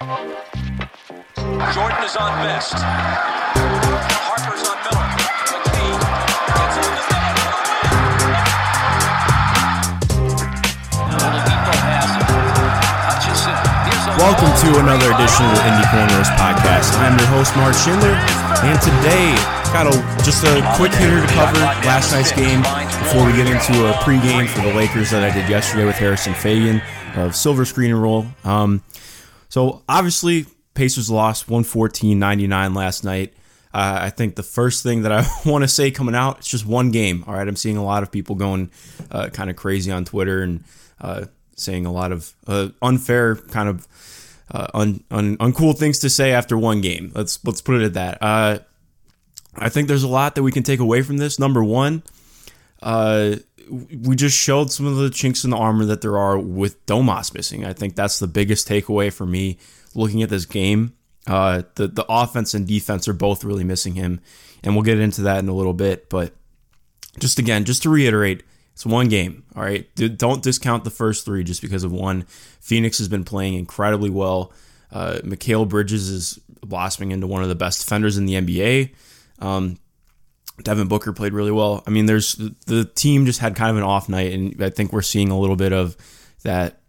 Jordan is on best. Harper's on Miller. Welcome to another edition of the Indy Cornrows podcast. I'm your host, Mark Schindler, and today got a just a quick hitter to cover last night's game before we get into a pregame for the Lakers that I did yesterday with Harrison Faigen of Silver Screen and Roll. Um, so obviously, Pacers lost 114-99 last night. Uh, I think the first thing that I want to say coming out, it's just one game. All right, I'm seeing a lot of people going uh, kind of crazy on Twitter and uh, saying a lot of uh, unfair kind of uh, un, un, uncool things to say after one game. Let's let's put it at that. Uh, I think there's a lot that we can take away from this. Number one, we just showed some of the chinks in the armor that there are with Domas missing. I think that's the biggest takeaway for me looking at this game. Uh, the the offense and defense are both really missing him, and we'll get into that in a little bit. But just again, just to reiterate, it's one game. All right, don't discount the first three just because of one. Phoenix has been playing incredibly well. Uh, Mikal Bridges is blossoming into one of the best defenders in the NBA. Um, Devin Booker played really well. I mean, there's the team just had kind of an off night, and I think we're seeing a little bit of that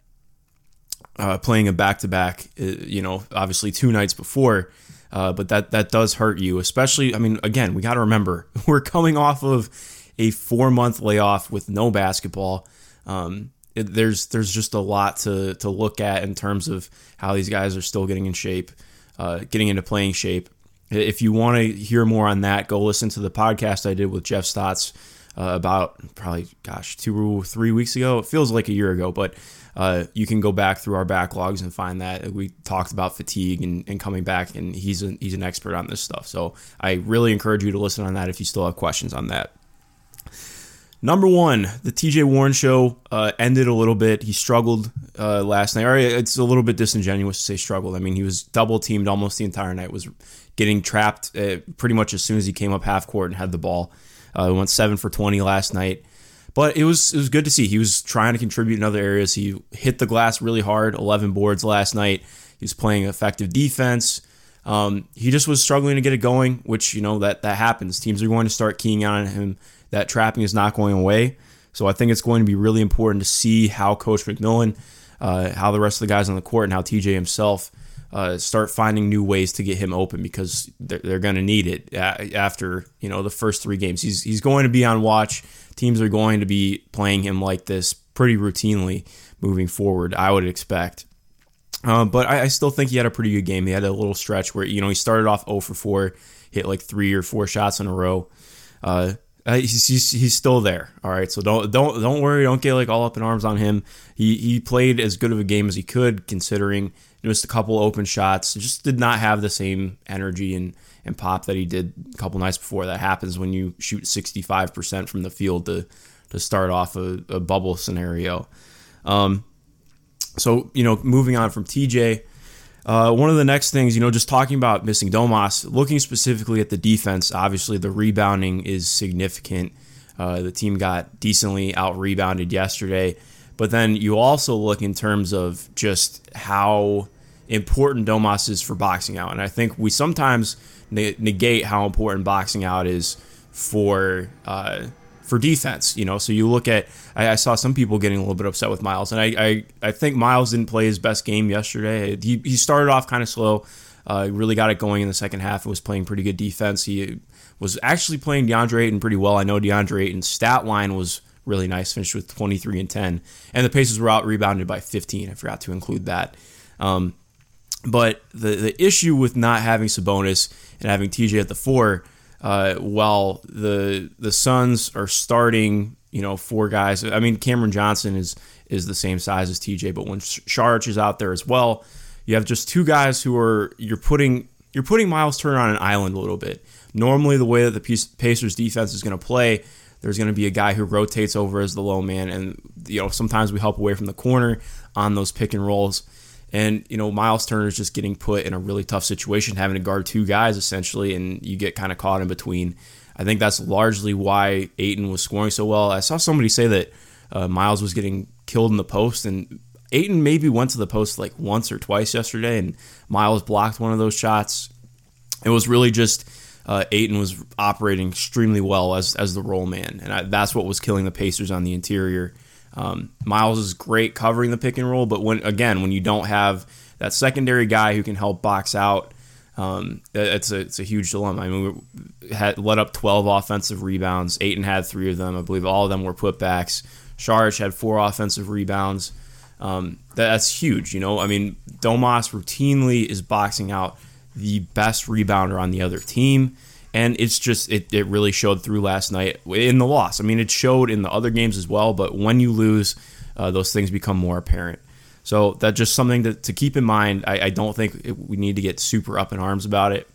uh, playing a back to back. You know, obviously two nights before, uh, but that that does hurt you, especially. I mean, again, we got to remember we're coming off of a four month layoff with no basketball. Um, it, there's there's just a lot to to look at in terms of how these guys are still getting in shape, uh, getting into playing shape. If you want to hear more on that, go listen to the podcast I did with Jeff Stotts uh, about probably, gosh, two, or three weeks ago. It feels like a year ago, but uh, you can go back through our backlogs and find that we talked about fatigue and, and coming back, and he's a, he's an expert on this stuff. So I really encourage you to listen on that if you still have questions on that. Number one, the TJ Warren show uh, ended a little bit. He struggled uh, last night. It's a little bit disingenuous to say struggled. I mean, he was double teamed almost the entire night. Was getting trapped uh, pretty much as soon as he came up half court and had the ball. Uh, went seven for twenty last night, but it was it was good to see. He was trying to contribute in other areas. He hit the glass really hard. Eleven boards last night. He was playing effective defense. Um, he just was struggling to get it going, which you know that that happens. Teams are going to start keying on him that trapping is not going away. So I think it's going to be really important to see how Coach McMillan, uh, how the rest of the guys on the court, and how TJ himself uh, start finding new ways to get him open because they're, they're going to need it after you know the first three games. He's he's going to be on watch. Teams are going to be playing him like this pretty routinely moving forward. I would expect. Um, but I, I, still think he had a pretty good game. He had a little stretch where you know he started off 0 for 4, hit like three or four shots in a row. Uh, uh, he's, he's, he's still there. All right, so don't don't don't worry. Don't get like all up in arms on him. He he played as good of a game as he could, considering it missed a couple open shots. Just did not have the same energy and and pop that he did a couple nights before. That happens when you shoot sixty five percent from the field to to start off a, a bubble scenario. Um, so you know, moving on from TJ. Uh, one of the next things, you know, just talking about missing Domas, looking specifically at the defense, obviously the rebounding is significant. Uh, the team got decently out rebounded yesterday. But then you also look in terms of just how important Domas is for boxing out. And I think we sometimes negate how important boxing out is for uh, for defense. You know, so you look at I, I, saw some people getting a little bit upset with Miles, and I, I, I think Miles didn't play his best game yesterday. He, he started off kind of slow, uh, really got it going in the second half. and was playing pretty good defense. He was actually playing DeAndre Ayton pretty well. I know DeAndre Ayton's stat line was really nice, finished with 23 and 10, and the Pacers were out rebounded by 15. I forgot to include that. Um, but the the issue with not having Sabonis and having TJ at the four uh, while the the Suns are starting, you know, four guys. I mean, Cameron Johnson is is the same size as TJ, but when Saric is out there as well, you have just two guys who are you're putting you're putting Miles Turner on an island a little bit. Normally, the way that the Pacers defense is going to play, there's going to be a guy who rotates over as the low man, and you know sometimes we help away from the corner on those pick and rolls. And, you know, Miles Turner is just getting put in a really tough situation, having to guard two guys essentially, and you get kind of caught in between. I think that's largely why Ayton was scoring so well. I saw somebody say that uh, Miles was getting killed in the post, and Ayton maybe went to the post like once or twice yesterday, and Miles blocked one of those shots. It was really just uh, Ayton was operating extremely well as as the role man, and I, that's what was killing the Pacers on the interior. Um, Miles is great covering the pick and roll, but when again when you don't have that secondary guy who can help box out, um, it's a it's a huge dilemma. I mean, we had let up 12 offensive rebounds. Ayton had three of them. I believe all of them were putbacks. Saric had four offensive rebounds. Um, that's huge. You know, I mean, Domas routinely is boxing out the best rebounder on the other team. And it's just, it, it really showed through last night in the loss. I mean, it showed in the other games as well, but when you lose, uh, those things become more apparent. So that's just something to, to keep in mind. I, I don't think it, we need to get super up in arms about it.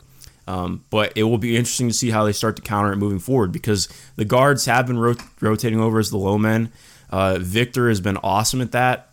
Um, but it will be interesting to see how they start to counter it moving forward because the guards have been rot- rotating over as the low men. Uh, Victor has been awesome at that.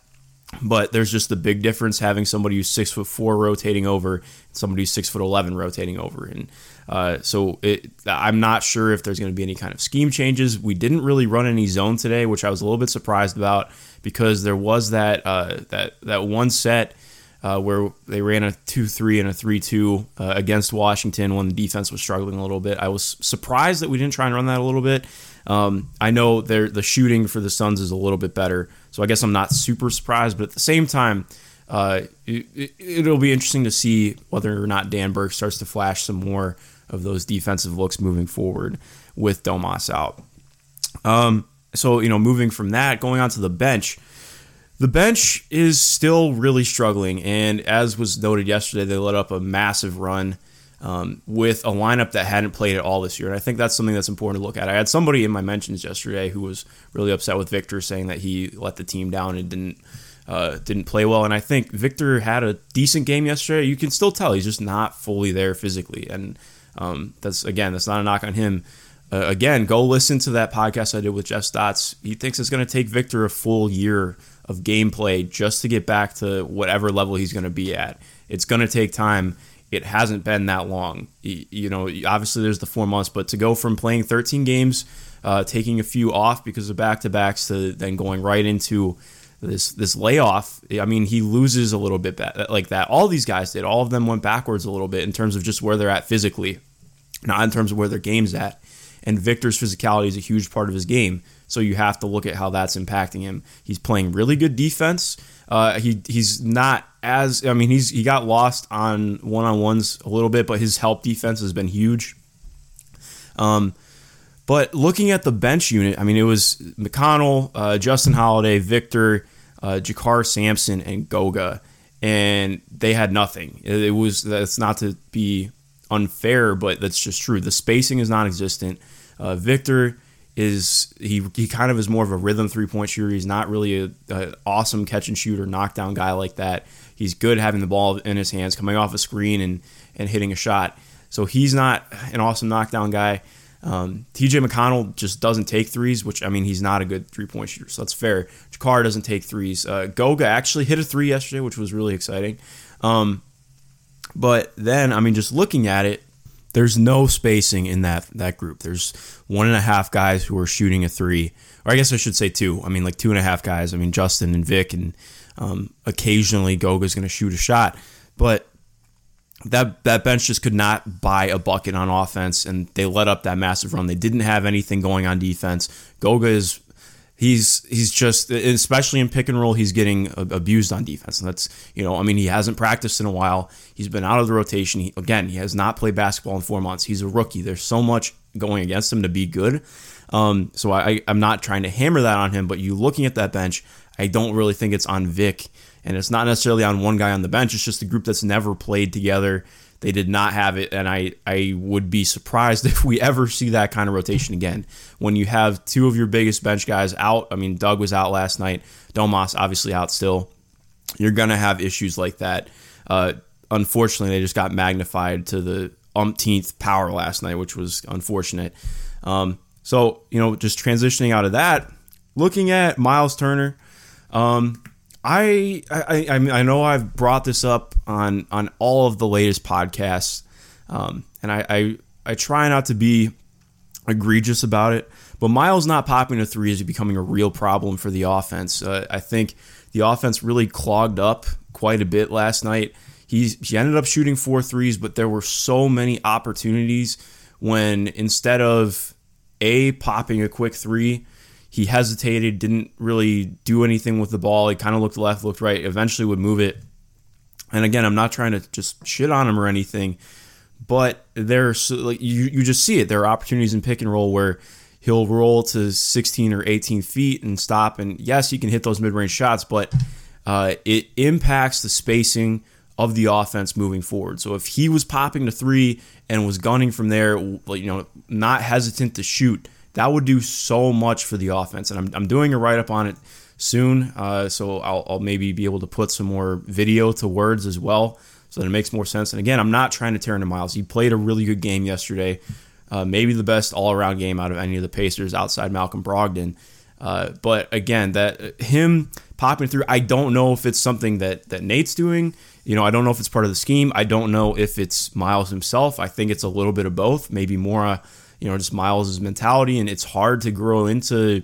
But there's just the big difference having somebody who's six foot four rotating over, and somebody who's six foot eleven rotating over, and uh, so it, I'm not sure if there's going to be any kind of scheme changes. We didn't really run any zone today, which I was a little bit surprised about because there was that uh, that that one set. Uh, where they ran a 2 3 and a 3 2 uh, against Washington when the defense was struggling a little bit. I was surprised that we didn't try and run that a little bit. Um, I know the shooting for the Suns is a little bit better, so I guess I'm not super surprised. But at the same time, uh, it, will be interesting to see whether or not Dan Burke starts to flash some more of those defensive looks moving forward with Domas out. Um, so you know, moving from that, going on to the bench. The bench is still really struggling, and as was noted yesterday, they let up a massive run um, with a lineup that hadn't played at all this year. And I think that's something that's important to look at. I had somebody in my mentions yesterday who was really upset with Victor, saying that he let the team down and didn't uh, didn't play well. And I think Victor had a decent game yesterday. You can still tell he's just not fully there physically, and um, that's again that's not a knock on him. Uh, again, go listen to that podcast I did with Jeff Stotts. He thinks it's going to take Victor a full year of gameplay just to get back to whatever level he's going to be at. It's going to take time it hasn't been that long. You know, obviously there's the four months, but to go from playing 13 games, uh, taking a few off because of back to backs, to then going right into this this layoff. I mean, he loses a little bit like that. All these guys did. All of them went backwards a little bit in terms of just where they're at physically, not in terms of where their game's at. And Victor's physicality is a huge part of his game. So you have to look at how that's impacting him. He's playing really good defense. Uh, he he's not as I mean he's he got lost on one on ones a little bit, but his help defense has been huge. Um, but looking at the bench unit, I mean it was McConnell, uh, Justin Holiday, Victor, uh, JaKarr Sampson, and Goga, and they had nothing. It, was that's not to be unfair, but that's just true. The spacing is non-existent. Uh, Victor is he he kind of is more of a rhythm three point shooter. He's not really a, a, awesome catch and shoot or knockdown guy like that. He's good having the ball in his hands, coming off a screen and and hitting a shot. So he's not an awesome knockdown guy. Um, TJ McConnell just doesn't take threes, which I mean he's not a good three point shooter, so that's fair. JaKarr doesn't take threes. Uh, Goga actually hit a three yesterday, which was really exciting. Um, but then I mean, just looking at it, there's no spacing in that that group. There's one and a half guys who are shooting a three, or I guess I should say two. I mean, like two and a half guys. I mean, Justin and Vic, and um, occasionally Goga's going to shoot a shot, but that that bench just could not buy a bucket on offense, and they let up that massive run. They didn't have anything going on defense. Goga is he's he's just especially in pick and roll he's getting abused on defense. And that's you know i mean he hasn't practiced in a while. He's been out of the rotation. He, again he has not played basketball in four months. He's a rookie. There's so much going against him to be good. Um, so I, i'm not trying to hammer that on him but you looking at that bench i don't really think it's on vic and it's not necessarily on one guy on the bench it's just a group that's never played together they did not have it, and I, I would be surprised if we ever see that kind of rotation again. When you have two of your biggest bench guys out, I mean, Doug was out last night, Domas obviously out still. You're to have issues like that. Uh, unfortunately, they just got magnified to the umpteenth power last night, which was unfortunate. Um, so, you know, just transitioning out of that, looking at Miles Turner, um, I, I I know I've brought this up on on all of the latest podcasts, um, and I, I I try not to be egregious about it, but Miles not popping a three is becoming a real problem for the offense. Uh, I think the offense really clogged up quite a bit last night. He, he ended up shooting four threes, but there were so many opportunities when instead of A, popping a quick three, he hesitated, didn't really do anything with the ball. He kind of looked left, looked right, eventually would move it. And again, I'm not trying to just shit on him or anything, but there's like you, you just see it. There are opportunities in pick and roll where he'll roll to 16 or 18 feet and stop. And yes, he can hit those mid range shots, but uh, it impacts the spacing of the offense moving forward. So if he was popping to three and was gunning from there, you know, not hesitant to shoot, that would do so much for the offense. And I'm, I'm doing a write up on it soon, uh, so I'll, I'll maybe be able to put some more video to words as well, so that it makes more sense. And again, I'm not trying to tear into Miles. He played a really good game yesterday, uh, maybe the best all around game out of any of the Pacers outside Malcolm Brogdon. Uh, but again, that him popping through, I don't know if it's something that that Nate's doing. You know, I don't know if it's part of the scheme. I don't know if it's Miles himself. I think it's a little bit of both. Maybe more, uh, you know, just Miles' mentality, and it's hard to grow into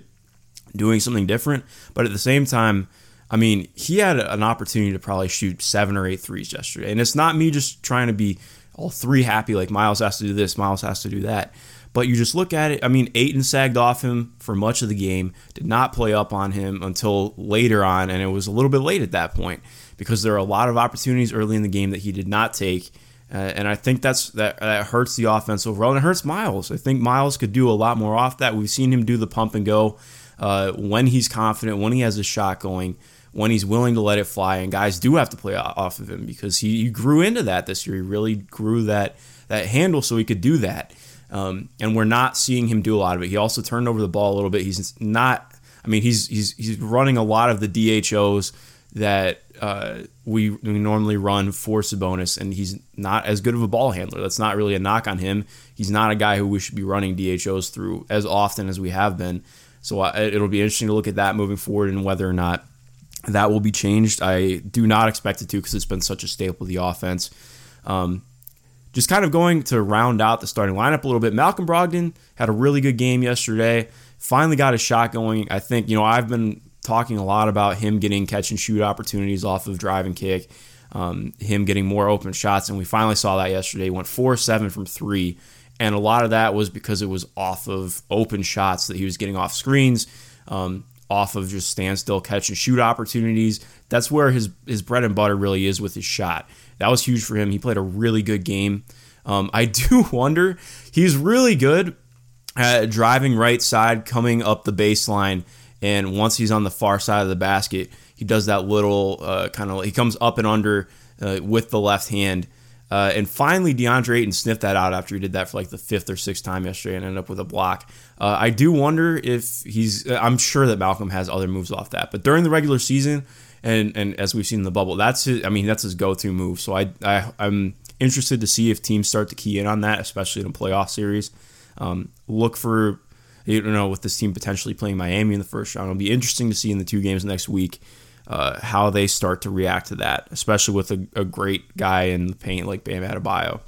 doing something different. But at the same time, I mean, he had an opportunity to probably shoot seven or eight threes yesterday. And it's not me just trying to be all three happy, like Miles has to do this, Miles has to do that. But you just look at it. I mean, Ayton sagged off him for much of the game, did not play up on him until later on, and it was a little bit late at that point because there are a lot of opportunities early in the game that he did not take. Uh, and I think that's that, that hurts the offense overall, and it hurts Miles. I think Miles could do a lot more off that. We've seen him do the pump and go uh, when he's confident, when he has a shot going, when he's willing to let it fly. And guys do have to play off of him because he, he grew into that this year. He really grew that that handle so he could do that. Um, and we're not seeing him do a lot of it. He also turned over the ball a little bit. He's not. I mean, he's he's he's running a lot of the DHOs that uh, we, we normally run for Sabonis, and he's not as good of a ball handler. That's not really a knock on him. He's not a guy who we should be running DHOs through as often as we have been. So uh, it'll be interesting to look at that moving forward and whether or not that will be changed. I do not expect it to because it's been such a staple of the offense. Um, just kind of going to round out the starting lineup a little bit. Malcolm Brogdon had a really good game yesterday. Finally got a shot going. I think, you know, I've been talking a lot about him getting catch and shoot opportunities off of drive and kick, um, him getting more open shots, and we finally saw that yesterday. He went 4 7 from three, and a lot of that was because it was off of open shots that he was getting off screens. Um, off of just standstill catch and shoot opportunities. That's where his his bread and butter really is with his shot. That was huge for him. He played a really good game. Um, I do wonder he's really good at driving right side, coming up the baseline, and once he's on the far side of the basket, he does that little uh, kind of he comes up and under uh, with the left hand. Uh, and finally, DeAndre Ayton sniffed that out after he did that for like the fifth or sixth time yesterday and ended up with a block. Uh, I do wonder if he's. I'm sure that Malcolm has other moves off that, but during the regular season, and and as we've seen in the bubble, that's his, I mean that's his go-to move. So I, I I'm interested to see if teams start to key in on that, especially in a playoff series. Um, look for you know with this team potentially playing Miami in the first round. It'll be interesting to see in the two games next week uh, how they start to react to that, especially with a, a, great guy in the paint like Bam Adebayo.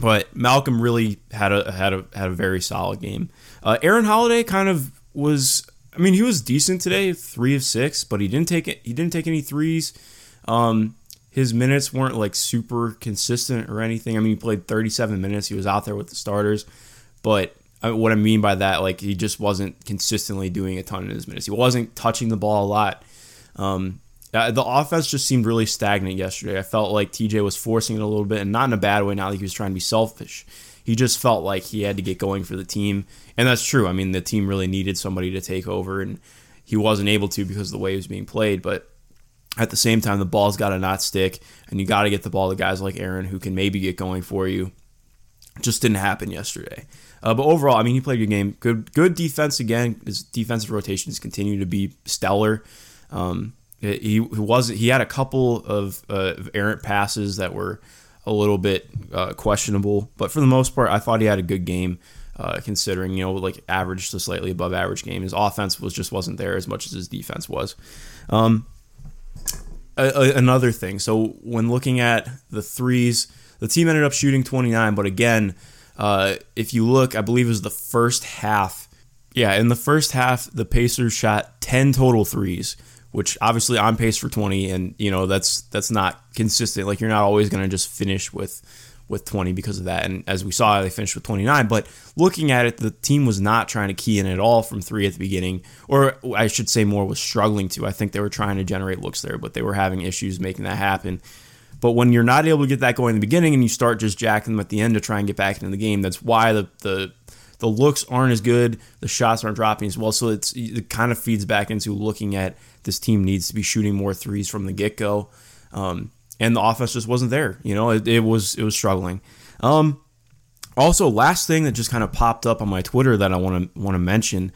But Malcolm really had a had a had a very solid game. Uh, Aaron Holiday kind of was. I mean, he was decent today, three of six, but he didn't take it. He didn't take any threes. Um, his minutes weren't like super consistent or anything. I mean, he played 37 minutes. He was out there with the starters, but uh, what I mean by that, like he just wasn't consistently doing a ton in his minutes. He wasn't touching the ball a lot. Um, uh, the offense just seemed really stagnant yesterday. I felt like TJ was forcing it a little bit, and not in a bad way. Not like he was trying to be selfish. He just felt like he had to get going for the team, and that's true. I mean, the team really needed somebody to take over, and he wasn't able to because of the way he was being played. But at the same time, the ball's got to not stick, and you got to get the ball to guys like Aaron who can maybe get going for you. Just didn't happen yesterday. Uh, but overall, I mean, he played a good game. Good, good defense again. His defensive rotations continue to be stellar. Um, he, wasn't. He had a couple of, uh, errant passes that were a little bit uh, questionable, but for the most part, I thought he had a good game. Uh, considering you know like average to slightly above average game, his offense was just wasn't there as much as his defense was. Um, a, a, another thing, so when looking at the threes, the team ended up shooting 29, but again, uh, if you look, I believe it was the first half. Yeah, in the first half, the Pacers shot 10 total threes, which obviously on pace for 20, and you know that's that's not consistent. Like you're not always going to just finish with with 20 because of that. And as we saw, they finished with 29. But looking at it, the team was not trying to key in at all from three at the beginning, or I should say more was struggling to. I think they were trying to generate looks there, but they were having issues making that happen. But when you're not able to get that going in the beginning and you start just jacking them at the end to try and get back into the game, that's why the the the looks aren't as good, the shots aren't dropping as well. So it's it kind of feeds back into looking at this team needs to be shooting more threes from the get go. Um, and the offense just wasn't there. You know, it, it was it was struggling. Um, also, last thing that just kind of popped up on my Twitter that I want to want to mention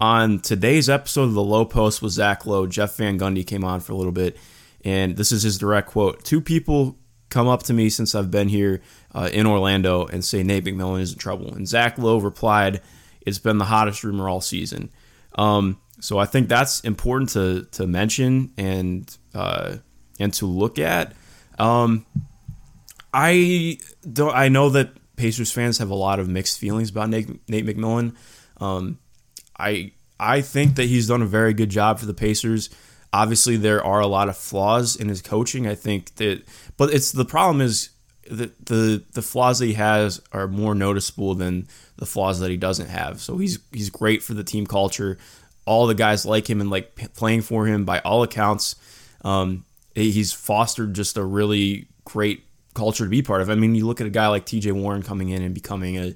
on today's episode of the Low Post with Zach Lowe, Jeff Van Gundy came on for a little bit, and this is his direct quote: Two people come up to me since I've been here uh, in Orlando and say Nate McMillan is in trouble, and Zach Lowe replied, "It's been the hottest rumor all season." Um, so I think that's important to to mention and uh, and to look at. Um, I don't. I know that Pacers fans have a lot of mixed feelings about Nate, Nate McMillan. Um, I I think that he's done a very good job for the Pacers. Obviously, there are a lot of flaws in his coaching. I think that, but it's the problem is that the the flaws that he has are more noticeable than the flaws that he doesn't have. So he's he's great for the team culture. All the guys like him and like playing for him by all accounts. Um, he's fostered just a really great culture to be part of. I mean, you look at a guy like T.J. Warren coming in and becoming a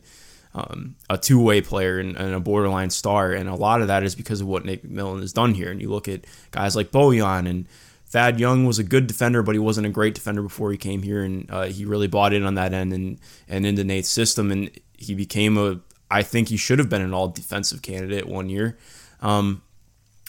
um, a two way player and, and, a borderline star, and a lot of that is because of what Nate McMillan has done here. And you look at guys like Bojan and Thad Young was a good defender, but he wasn't a great defender before he came here, and uh, he really bought in on that end and and into Nate's system, and he became a. I think he should have been an all defensive candidate one year. Um,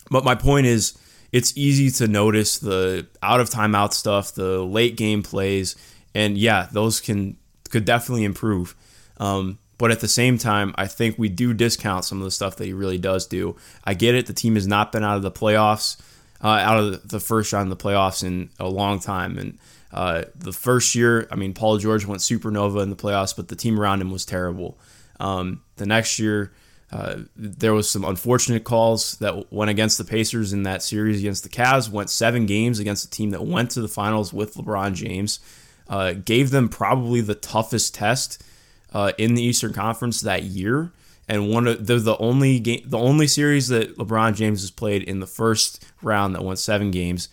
but my point is, it's easy to notice the out of timeout stuff, the late game plays, and yeah, those can could definitely improve. Um, but at the same time, I think we do discount some of the stuff that he really does do. I get it; the team has not been out of the playoffs, uh, out of the first round of the playoffs in a long time, and uh, the first year, I mean, Paul George went supernova in the playoffs, but the team around him was terrible. Um, the next year, uh, there was some unfortunate calls that went against the Pacers in that series against the Cavs. Went seven games against a team that went to the finals with LeBron James. Uh, gave them probably the toughest test uh, in the Eastern Conference that year, and one of the only game, the only series that LeBron James has played in the first round that went seven games.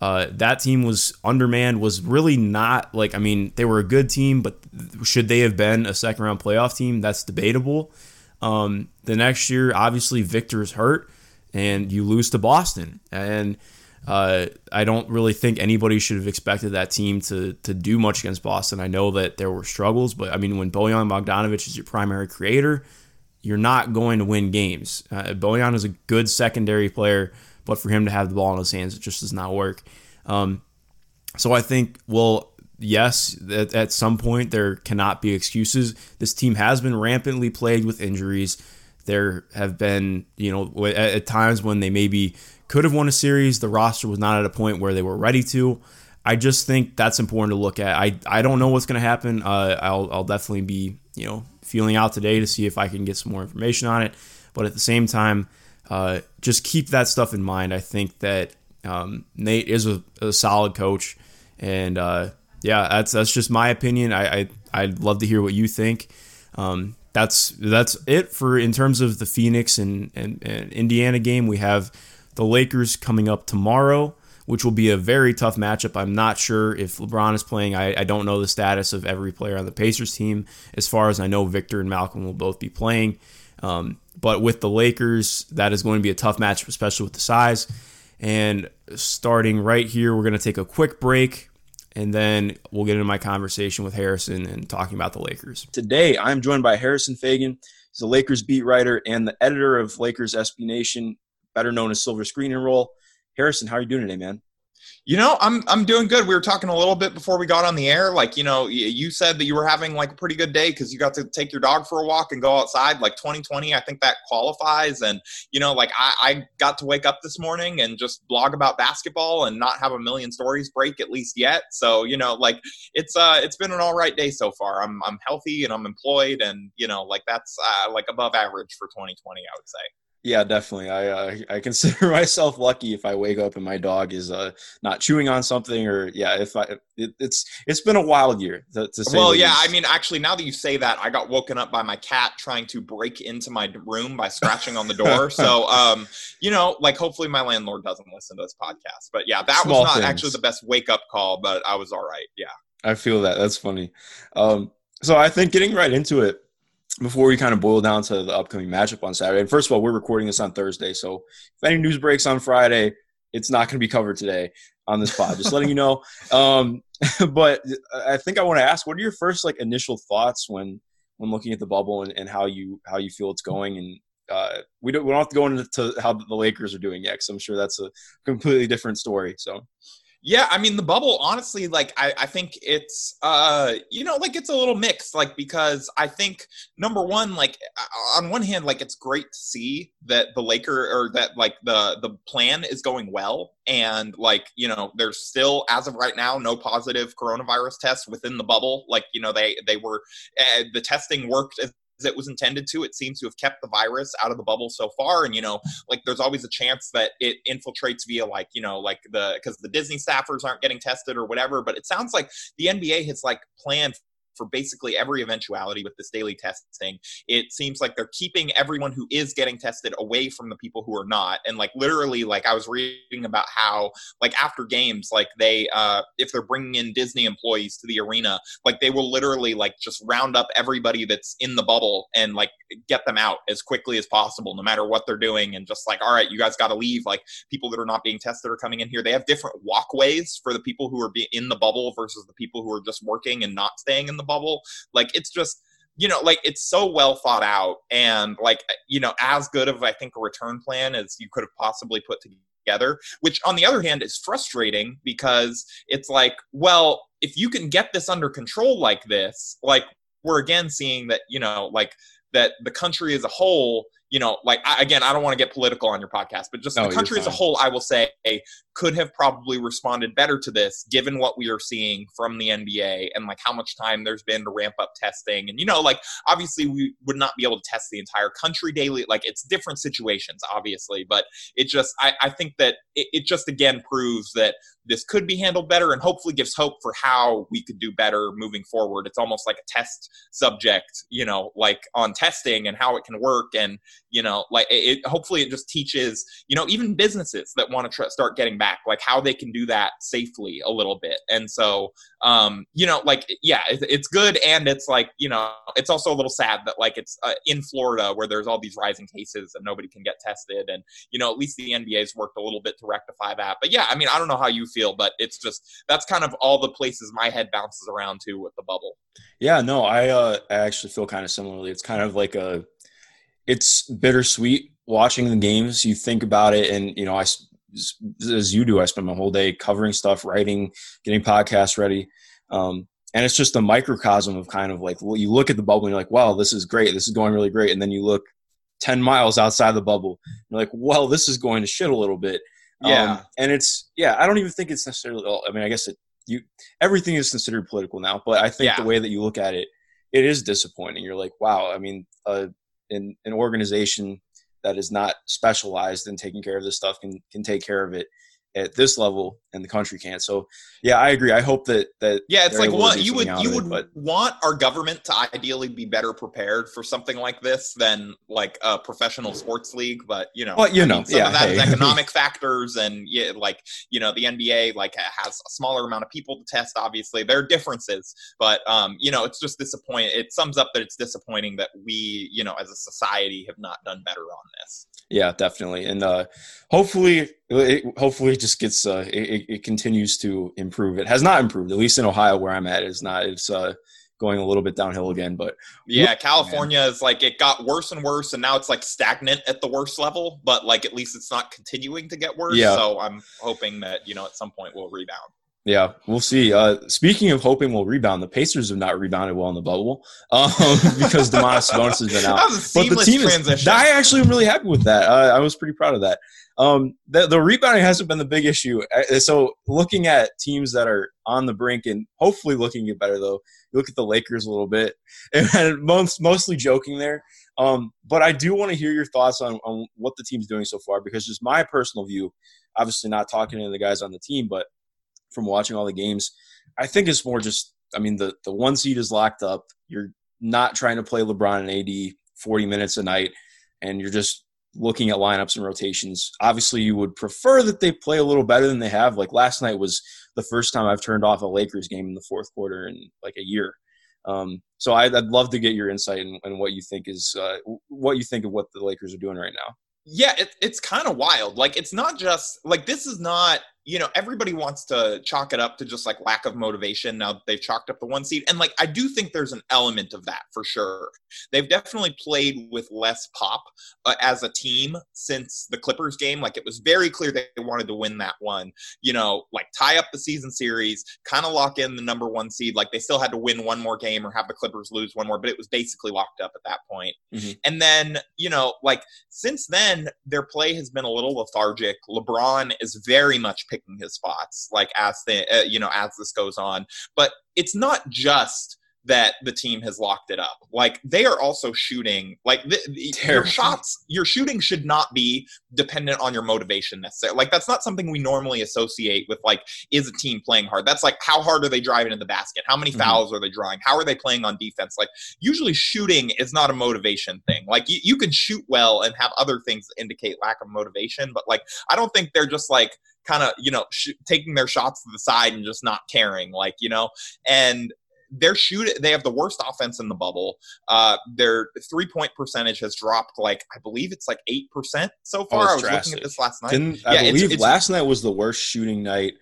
Uh, that team was undermanned. Was really not like I mean they were a good team, but should they have been a second round playoff team? That's debatable. Um, the next year, obviously, Victor's hurt, and you lose to Boston. And uh, I don't really think anybody should have expected that team to to do much against Boston. I know that there were struggles, but I mean, when Bojan Bogdanovic is your primary creator, you're not going to win games. Uh, Bojan is a good secondary player, but for him to have the ball in his hands, it just does not work. Um, so I think, well, yes, at, at some point there cannot be excuses. This team has been rampantly plagued with injuries. There have been, you know, at, at times when they maybe could have won a series, the roster was not at a point where they were ready to. I just think that's important to look at. I, I don't know what's going to happen. Uh, I'll, I'll definitely be, you know, feeling out today to see if I can get some more information on it. But at the same time, uh, just keep that stuff in mind. I think that um, Nate is a, a, solid coach, and uh, yeah, that's that's just my opinion. I, I I'd love to hear what you think. Um, that's that's it for in terms of the Phoenix and, and, and Indiana game. We have the Lakers coming up tomorrow, which will be a very tough matchup. I'm not sure if LeBron is playing. I, I don't know the status of every player on the Pacers team. As far as I know, Victor and Malcolm will both be playing. Um, but with the Lakers, that is going to be a tough matchup, especially with the size. And starting right here, we're going to take a quick break and then we'll get into my conversation with Harrison and talking about the Lakers. Today, I'm joined by Harrison Faigen. He's a Lakers beat writer and the editor of Lakers SB Nation, better known as Silver Screen and Roll. Harrison, how are you doing today, man? You know, I'm I'm doing good. We were talking a little bit before we got on the air. Like, you know, you said that you were having like a pretty good day because you got to take your dog for a walk and go outside. Like 2020, I think that qualifies. And you know, like I, I got to wake up this morning and just blog about basketball and not have a million stories break at least yet. So you know, like it's uh it's been an all right day so far. I'm I'm healthy and I'm employed and you know, like that's uh, like above average for 2020, I would say. Yeah, definitely. I uh, I consider myself lucky if I wake up and my dog is uh, not chewing on something, or yeah, if I it, it's it's been a wild year. To, to well, yeah, least. I mean, actually, now that you say that, I got woken up by my cat trying to break into my room by scratching on the door. so, um, you know, like hopefully my landlord doesn't listen to this podcast. But yeah, that Small was not things. actually the best wake up call, but I was all right. Yeah, I feel that. That's funny. Um, so I think getting right into it before we kind of boil down to the upcoming matchup on Saturday. And first of all, we're recording this on Thursday, so if any news breaks on Friday, it's not going to be covered today on this pod. Just letting you know. Um, but I think I want to ask, what are your first like initial thoughts when when looking at the bubble and, and how you how you feel it's going? And uh, we don't we don't have to go into how the Lakers are doing yet, because I'm sure that's a completely different story. So. Yeah, I mean the bubble, honestly, like I, I think it's uh you know, like it's a little mixed, like because I think number one, like on one hand, like it's great to see that the Laker or that like the the plan is going well. And like, you know, there's still as of right now no positive coronavirus tests within the bubble. Like, you know, they they were uh, the testing worked it was intended to. It seems to have kept the virus out of the bubble so far. And, you know, like there's always a chance that it infiltrates via like, you know, like the, because the Disney staffers aren't getting tested or whatever. But it sounds like the NBA has like planned for basically every eventuality with this daily testing. It seems like they're keeping everyone who is getting tested away from the people who are not. And like literally, like I was reading about how like after games, like they uh if they're bringing in Disney employees to the arena, like they will literally like just round up everybody that's in the bubble and like get them out as quickly as possible, no matter what they're doing, and just like all right, you guys got to leave. Like people that are not being tested are coming in here. They have different walkways for the people who are be- in the bubble versus the people who are just working and not staying in the bubble. Like it's just you know like it's so well thought out and like you know as good of i think a return plan as you could have possibly put together which on the other hand is frustrating because it's like well if you can get this under control like this like we're again seeing that you know like that the country as a whole you know, like I, again, I don't want to get political on your podcast, but just no, the country as a whole, I will say, could have probably responded better to this, given what we are seeing from the NBA and like how much time there's been to ramp up testing. And you know, like obviously we would not be able to test the entire country daily. Like it's different situations, obviously, but it just I, I think that it, it just again proves that this could be handled better and hopefully gives hope for how we could do better moving forward. It's almost like a test subject, you know, like on testing and how it can work and you know like it hopefully it just teaches you know even businesses that want to try, start getting back like how they can do that safely a little bit. And so um you know like yeah it, it's good and it's like you know it's also a little sad that like it's uh, in florida where there's all these rising cases and nobody can get tested and you know at least the nba's worked a little bit to rectify that. But yeah i mean i don't know how you feel but it's just that's kind of all the places my head bounces around to with the bubble. Yeah no i uh i actually feel kind of similarly. It's kind of like a it's bittersweet watching the games. You think about it, and you know, I as you do, I spend my whole day covering stuff, writing, getting podcasts ready. Um, and it's just a microcosm of kind of like you look at the bubble and you're like, wow, this is great, this is going really great, and then you look ten miles outside the bubble, you're like, well, this is going to shit a little bit. Yeah, um, and it's yeah, I don't even think it's necessarily. I mean, I guess it you everything is considered political now, but I think yeah. the way that you look at it, it is disappointing. You're like, wow, I mean, uh, in an organization that is not specialized in taking care of this stuff can can take care of it at this level and the country can't. So yeah, I agree. I hope that that yeah, it's like what you would you would it, want our government to ideally be better prepared for something like this than like a professional sports league. But you know, well, you I know, mean, some yeah, of that hey. is economic factors, and yeah, like you know, the NBA like has a smaller amount of people to test. Obviously, there are differences, but um, you know, it's just disappointing. It sums up that it's disappointing that we, you know, as a society, have not done better on this. Yeah, definitely, and uh, hopefully, it, hopefully, just gets uh, it, it, continues to improve. It has not improved, at least in Ohio, where I'm at. It's not. It's uh, going a little bit downhill again. But yeah, California man. is like it got worse and worse, and now it's like stagnant at the worst level. But like at least it's not continuing to get worse. Yeah. So I'm hoping that you know at some point we'll rebound. Yeah, we'll see. Uh, speaking of hoping we'll rebound, the Pacers have not rebounded well in the bubble um, because Domantas Sabonis has been out. That was a but the team transition. is. I actually am really happy with that. Uh, I was pretty proud of that. Um, the, the rebounding hasn't been the big issue. Uh, So looking at teams that are on the brink and hopefully looking get better, though, you look at the Lakers a little bit, and most, mostly joking there. Um, but I do want to hear your thoughts on, on what the team's doing so far because just my personal view, obviously not talking to the guys on the team, but from watching all the games, I think it's more just. I mean, the the one seed is locked up. You're not trying to play LeBron and AD 40 minutes a night, and you're just looking at lineups and rotations. Obviously, you would prefer that they play a little better than they have. Like last night was the first time I've turned off a Lakers game in the fourth quarter in like a year. Um, so I'd, I'd love to get your insight and, and what you think is uh, what you think of what the Lakers are doing right now. Yeah, it, it's kind of wild. Like, it's not just like this is not, you know, everybody wants to chalk it up to just like lack of motivation now that they've chalked up the one seed. And like, I do think there's an element of that for sure. They've definitely played with less pop uh, as a team since the Clippers game. Like, it was very clear they wanted to win that one, you know, like tie up the season series, kind of lock in the number one seed. Like, they still had to win one more game or have the Clippers lose one more, but it was basically locked up at that point. Mhm. And then, you know, like, since then, their play has been a little lethargic. LeBron is very much picking his spots, like as the uh, you know as this goes on. But it's not just that the team has locked it up. Like they are also shooting. Like the, the- your shots, your shooting should not be dependent on your motivation necessarily. Like that's not something we normally associate with. Like is a team playing hard? That's like how hard are they driving in the basket? How many Mhm. fouls are they drawing? How are they playing on defense? Like usually shooting is not a motivation thing. Like you, you can shoot well and have other things indicate lack of motivation, but like I don't think they're just like kind of you know sh- taking their shots to the side and just not caring. Like you know, and they're shoot they have the worst offense in the bubble. Uh, their three point percentage has dropped like I believe it's like eight percent so far. it's I was looking at this last night. Didn't Yeah, I it's- believe it's- last night was the worst shooting night?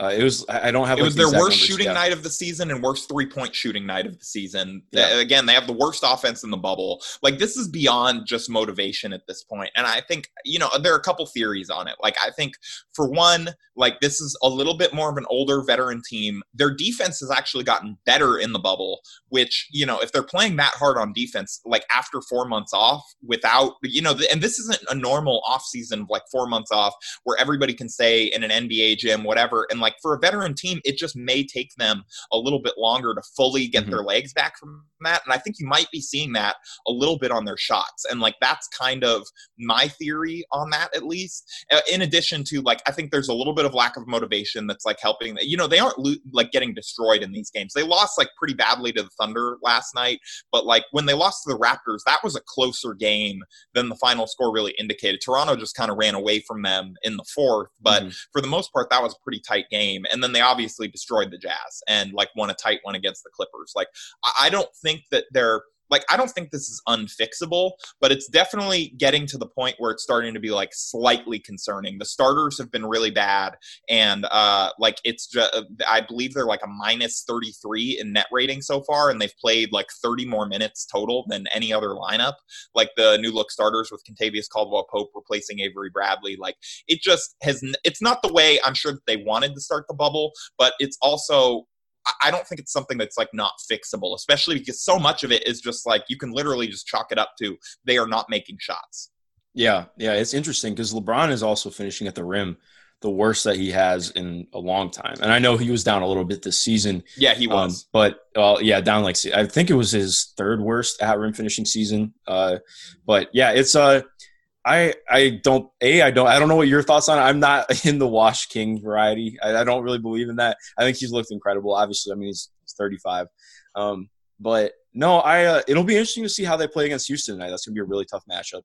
Uh, it was. I don't have. it like, was their worst shooting Yeah. night of the season and worst three point shooting night of the season. Yeah. Again, they have the worst offense in the bubble. Like this is beyond just motivation at this point. And I think you know there are a couple theories on it. Like I think for one, like this is a little bit more of an older veteran team. Their defense has actually gotten better in the bubble. Which you know if they're playing that hard on defense, like after four months off without you know, and this isn't a normal off season of like four months off where everybody can stay in an NBA gym, whatever. And like for a veteran team, it just may take them a little bit longer to fully get Mhm. their legs back from that. And I think you might be seeing that a little bit on their shots. And like that's kind of my theory on that, at least. Uh, in addition to like, I think there's a little bit of lack of motivation that's like helping. You know, they aren't like getting destroyed in these games. They lost like pretty badly to the Thunder last night, but like when they lost to the Raptors, that was a closer game than the final score really indicated. Toronto just kind of ran away from them in the fourth, but Mhm. for the most part, that was a pretty tight game. And then they obviously destroyed the Jazz and like won a tight one against the Clippers. Like I, I don't think that they're like I don't think this is unfixable, but it's definitely getting to the point where it's starting to be like slightly concerning. The starters have been really bad, and uh, like it's just I believe they're like a minus thirty three in net rating so far, and they've played like thirty more minutes total than any other lineup. Like the new look starters with Kentavious Caldwell Pope replacing Avery Bradley, like it just has it's not the way i'm sure that they wanted to start the bubble but it's also I- don't think it's something that's like not fixable especially because so much of it is just like you can literally just chalk it up to they are not making shots Yeah, yeah, it's interesting because LeBron is also finishing at the rim the worst that he has in a long time. And I know he was down a little bit this season, yeah he um, was but well, yeah, down like I think it was his third worst at rim finishing season. Uh, but yeah, it's uh, I I don't a I don't I don't know what your thoughts on it. I'm not in the Wash King variety. I, I don't really believe in that. I think he's looked incredible. Obviously, I mean he's, he's 35. Um, but no, I uh, it'll be interesting to see how they play against Houston tonight. That's gonna be a really tough matchup.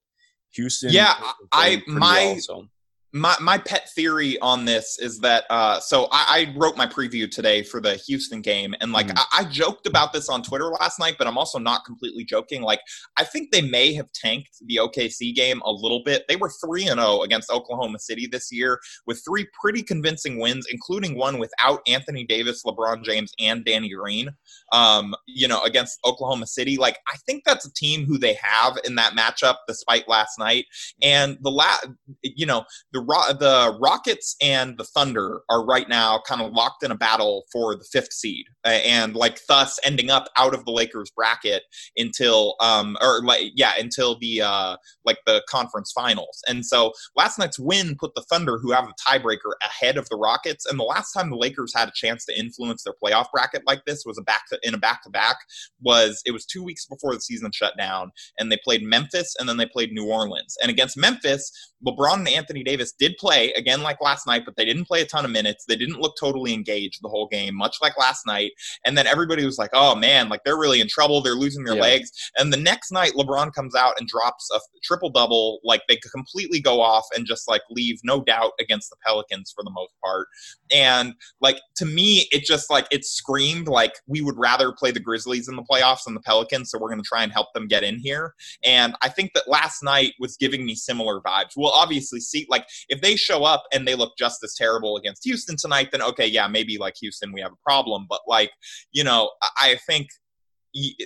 Houston, Yeah, I- my- well, so. My my pet theory on this is that uh so I, I wrote my preview today for the Houston game and like Mhm. I, I joked about this on Twitter last night, but I'm also not completely joking. Like I think they may have tanked the OKC game a little bit. They were three and zero against Oklahoma City this year with three pretty convincing wins, including one without Anthony Davis, LeBron James, and Danny Green. Um, you know, against Oklahoma City. Like I think that's a team who they have in that matchup, despite last night. And the la you know, the Ro- the Rockets and the Thunder are right now kind of locked in a battle for the fifth seed, and like thus ending up out of the Lakers bracket until um or like yeah until the uh like the conference finals. And so last night's win put the Thunder, who have the tiebreaker, ahead of the Rockets. And the last time the Lakers had a chance to influence their playoff bracket like this was a back to, in a back to back was it was two weeks before the season shut down, and they played Memphis and then they played New Orleans. And against Memphis, LeBron and Anthony Davis did play again like last night, but they didn't play a ton of minutes. They didn't look totally engaged the whole game, much like last night. And then everybody was like, "Oh man, like they're really in trouble. They're losing their Yeah. legs." And the next night, LeBron comes out and drops a triple double. Like they completely go off and just like leave no doubt against the Pelicans for the most part. And like to me, it just like it screamed like we would rather play the Grizzlies in the playoffs than the Pelicans. So we're going to try and help them get in here. And I think that last night was giving me similar vibes. We'll obviously see, like, if they show up and they look just as terrible against Houston tonight, then okay, yeah, maybe like Houston, we have a problem. But like, you know, I, think.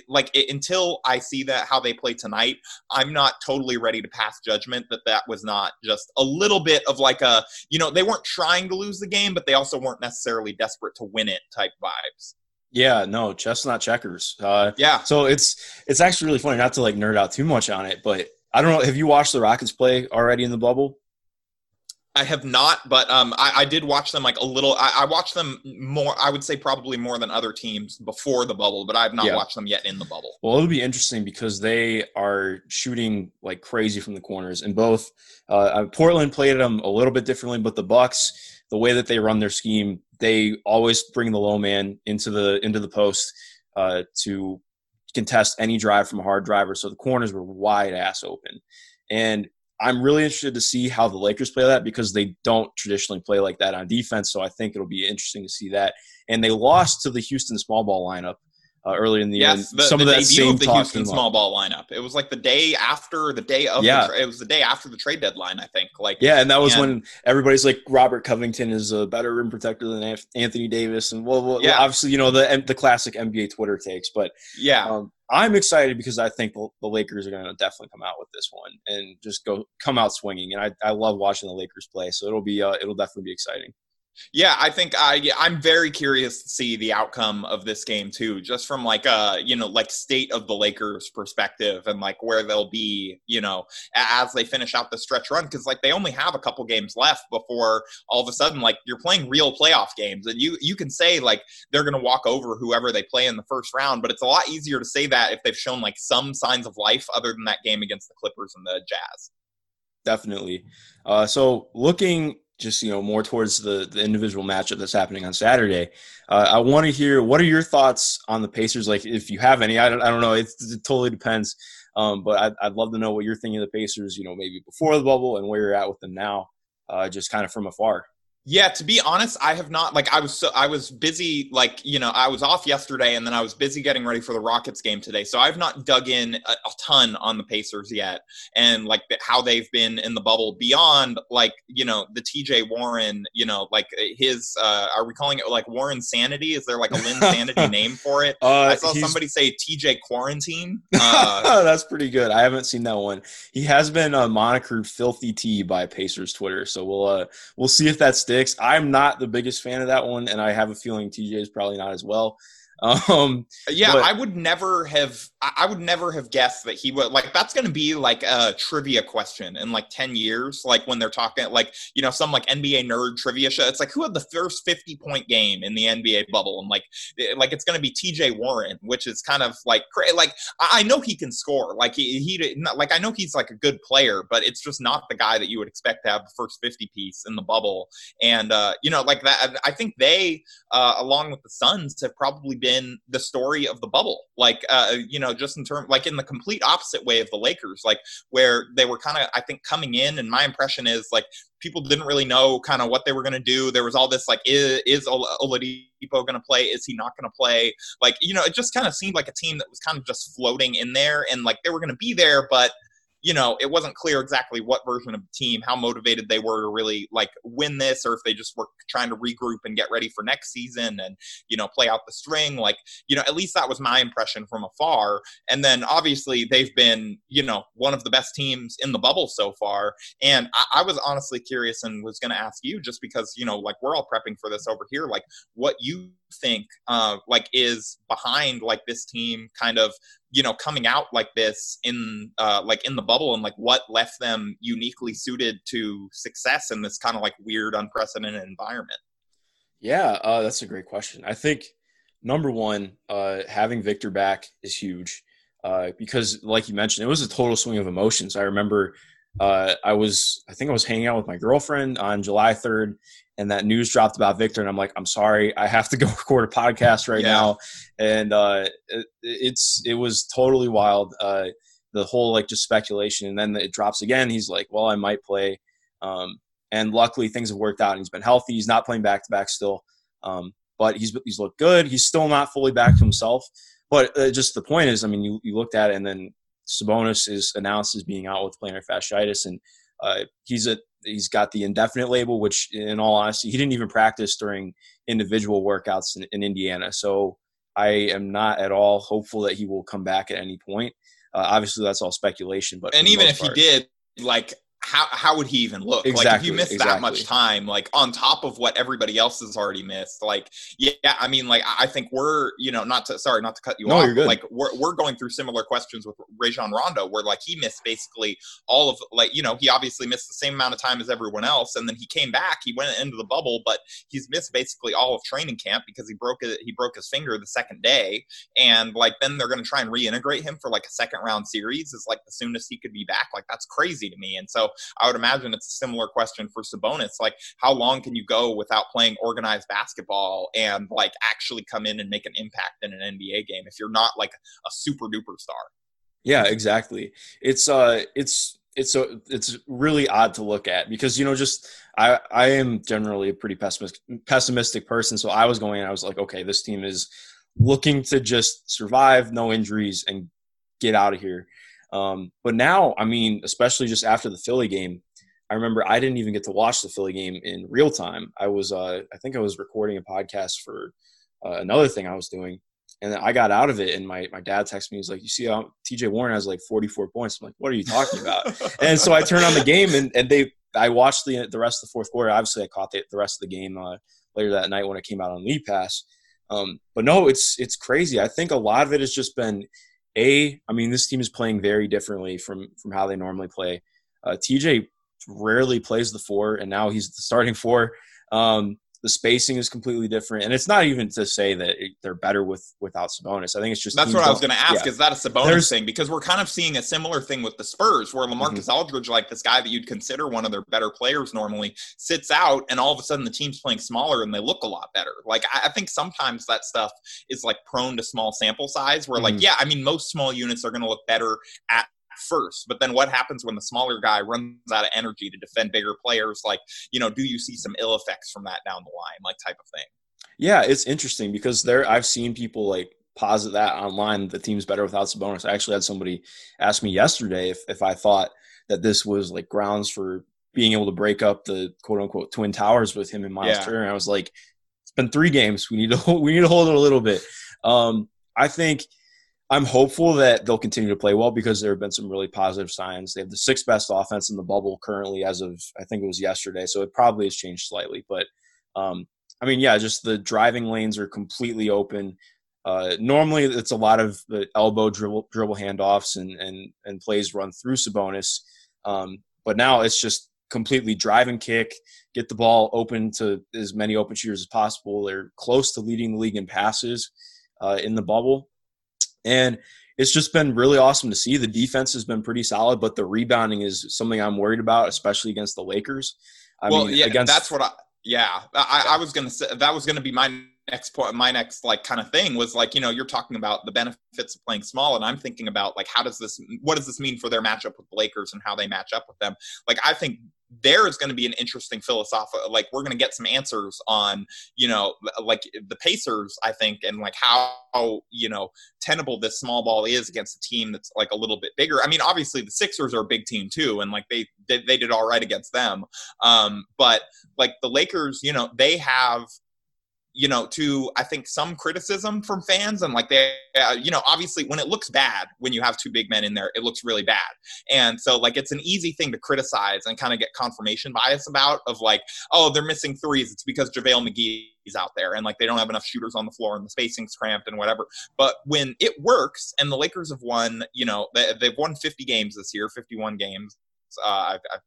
Like it, until I see that how they play tonight, I'm not totally ready to pass judgment that that was not just a little bit of like a you know they weren't trying to lose the game, but they also weren't necessarily desperate to win it type vibes. Yeah, no, chestnut checkers. Uh, Yeah, so it's it's actually really funny not to like nerd out too much on it, but I don't know. Have you watched the Rockets play already in the bubble? I have not, but um, I, I did watch them like a little. I, I watched them more. I would say probably more than other teams before the bubble, but I have not Yeah. watched them yet in the bubble. Well, it'll be interesting because they are shooting like crazy from the corners, and both uh, uh, Portland played them a little bit differently, but the Bucks, the way that they run their scheme, they always bring the low man into the into the post uh, to contest any drive from a hard driver. So the corners were wide ass open, and I'm really interested to see how the Lakers play that because they don't traditionally play like that on defense. So I think it'll be interesting to see that. And they lost to the Houston small ball lineup uh, early in the Yes, end. the, Some the of that same of the Houston small ball lineup. It was like the day after the day of. Yeah. the tra- it was the day after the trade deadline. I think. Like Yeah, and that was And- when everybody's like Robert Covington is a better rim protector than Anthony Davis, and well, well Yeah. obviously you know the the classic NBA Twitter takes. But yeah, um, I'm excited because I think the, Lakers are going to definitely come out with this one and just go come out swinging. And I, I love watching the Lakers play, so it'll be uh, it'll definitely be exciting. Yeah, I think I I'm very curious to see the outcome of this game too, just from like uh you know like state of the Lakers perspective and like where they'll be you know as they finish out the stretch run because like they only have a couple games left before all of a sudden like you're playing real playoff games and you you can say like they're gonna walk over whoever they play in the first round, but it's a lot easier to say that if they've shown like some signs of life other than that game against the Clippers and the Jazz. Definitely. Uh, so looking just you know more towards the the individual matchup that's happening on Saturday, uh, I want to hear what are your thoughts on the Pacers? Like if you have any, I don't, I don't know. It, it totally depends. Um, but I'd, I'd love to know what you're thinking of the Pacers. You know, maybe before the bubble and where you're at with them now, uh, just kind of from afar. Yeah, to be honest, I have not like I was so I was busy like you know I was off yesterday and then I was busy getting ready for the Rockets game today, so I've not dug in a, a ton on the Pacers yet and like the, how they've been in the bubble beyond like you know the T.J. Warren, you know like his uh are we calling it like Warren Sanity? Is there like a Linsanity name for it? Uh, I saw he's- somebody say T.J. Quarantine. Uh, That's pretty good. I haven't seen that one. He has been uh, monikered "Filthy T" by Pacers Twitter, so we'll uh, we'll see if that sticks. I'm not the biggest fan of that one, and I have a feeling TJ is probably not as well. Um, Yeah, But- I would never have. I would never have guessed that he would like. That's going to be like a trivia question in like ten years. Like when they're talking, like you know, some like NBA nerd trivia show. It's like who had the first fifty point game in the NBA bubble, and like, eh, like it's going to be T.J. Warren, which is kind of like like I I know he can score. Like he he like I know he's like a good player, but it's just not the guy that you would expect to have the first fifty piece in the bubble. And uh, you know, like that. I think they uh, along with the Suns, have probably been the story of the bubble. Like, uh, you know, just in terms, like in the complete opposite way of the Lakers, like where they were kind of, I think, coming in, and my impression is like people didn't really know kind of what they were going to do. There was all this like, is, is Ol- Oladipo going to play? Is he not going to play? Like, you know, it just kind of seemed like a team that was kind of just floating in there, and like they were going to be there, but you know, it wasn't clear exactly what version of the team, how motivated they were to really like win this, or if they just were trying to regroup and get ready for next season and, you know, play out the string. Like, you know, at least that was my impression from afar. And then obviously they've been, you know, one of the best teams in the bubble so far. And I, I was honestly curious and was going to ask you just because, you know, like we're all prepping for this over here, like what you think, uh, like is behind like this team kind of you know coming out like this in uh like in the bubble and like what left them uniquely suited to success in this kind of like weird unprecedented environment? Yeah uh that's a great question. I think number one uh having victor back is huge uh because like you mentioned it was a total swing of emotions. I remember uh i was i think i was hanging out with my girlfriend on july 3rd and that news dropped about Victor, and I'm like, I'm sorry, I have to go record a podcast right yeah. now, and uh, it, it's it was totally wild. Uh, the whole like just speculation, and then it drops again. He's like, well, I might play, um, and luckily things have worked out, and he's been healthy. He's not playing back to back still, um, but he's he's looked good. He's still not fully back to himself, but uh, just the point is, I mean, you you looked at it, and then Sabonis is announced as being out with plantar fasciitis, and uh, he's a he's got the indefinite label, which in all honesty, he didn't even practice during individual workouts in, in Indiana. So I am not at all hopeful that he will come back at any point. Uh, obviously, that's all speculation. But and even if part, he did, like how how would he even look? Exactly, like if you miss exactly. that much time, like on top of what everybody else has already missed, like yeah, I mean, like I think we're you know not to sorry not to cut you no, off, you're good. like we're we're going through similar questions with Rajon Rondo, where like he missed basically all of like you know he obviously missed the same amount of time as everyone else, and then he came back, he went into the bubble, but he's missed basically all of training camp because he broke it he broke his finger the second day, and like then they're going to try and reintegrate him for like a second round series is like the soonest he could be back, like that's crazy to me, and so I would imagine it's a similar question for Sabonis. Like, how long can you go without playing organized basketball and like actually come in and make an impact in an NBA game if you're not like a super duper star? Yeah, exactly. It's uh, it's it's so it's really odd to look at because you know just I I am generally a pretty pessimistic pessimistic person, so I was going I was like, okay, this team is looking to just survive, no injuries, and get out of here. Um, but now, I mean, especially just after the Philly game, I remember I didn't even get to watch the Philly game in real time. I was, uh, I think I was recording a podcast for uh, another thing I was doing, and then I got out of it. And my my dad texted me. He's like, "You see how T.J. Warren has like 44 points?" I'm like, "What are you talking about?" and so I turned on the game, and and they, I watched the the rest of the fourth quarter. Obviously, I caught the, the rest of the game uh, later that night when it came out on League Pass. Um, but no, it's it's crazy. I think a lot of it has just been a. I mean, this team is playing very differently from from how they normally play. Uh, TJ rarely plays the four, and now he's the starting four. Um, the spacing is completely different, and it's not even to say that they're better with without Sabonis. I think it's just that's what I was going to ask. Yeah. Is that a Sabonis There's, thing? Because we're kind of seeing a similar thing with the Spurs, where LaMarcus mm-hmm. Aldridge, like this guy that you'd consider one of their better players normally, sits out, and all of a sudden the team's playing smaller and they look a lot better. Like I, I think sometimes that stuff is like prone to small sample size, where mm-hmm. like yeah, I mean most small units are going to look better at first. But then what happens when the smaller guy runs out of energy to defend bigger players? Like, you know, do you see some ill effects from that down the line, like type of thing? Yeah, it's interesting because there I've seen people like posit that online the team's better without Sabonis. I actually had somebody ask me yesterday if, if I thought that this was like grounds for being able to break up the quote unquote twin towers with him and Miles yeah. Turner. I was like, it's been three games. We need to we need to hold it a little bit. Um, I think I'm hopeful that they'll continue to play well because there have been some really positive signs. They have the sixth best offense in the bubble currently, as of I think it was yesterday. So it probably has changed slightly, but um, I mean, yeah, just the driving lanes are completely open. Uh, normally, it's a lot of the elbow dribble, dribble handoffs and and and plays run through Sabonis, um, but now it's just completely drive and kick, get the ball open to as many open shooters as possible. They're close to leading the league in passes uh, in the bubble. And it's just been really awesome to see. The defense has been pretty solid, but the rebounding is something I'm worried about, especially against the Lakers. I well, mean, yeah, against, that's what I. Yeah, I, I was gonna say that was gonna be my next point. My next like kind of thing was like you know you're talking about the benefits of playing small, and I'm thinking about like how does this what does this mean for their matchup with the Lakers and how they match up with them. Like I think there is going to be an interesting philosophical like we're going to get some answers on you know like the pacers i think and like how you know tenable this small ball is against a team that's like a little bit bigger. I mean obviously the sixers are a big team too and like they they, they did all right against them. Um but like the lakers you know they have you know, to I think some criticism from fans and like they, uh, you know, obviously when it looks bad when you have two big men in there, it looks really bad. And so like it's an easy thing to criticize and kind of get confirmation bias about of like, oh, they're missing threes. It's because JaVale McGee is out there and like they don't have enough shooters on the floor and the spacing's cramped and whatever. But when it works and the Lakers have won, you know, they, have won 50 games this year, 51 games. Uh, I've, I've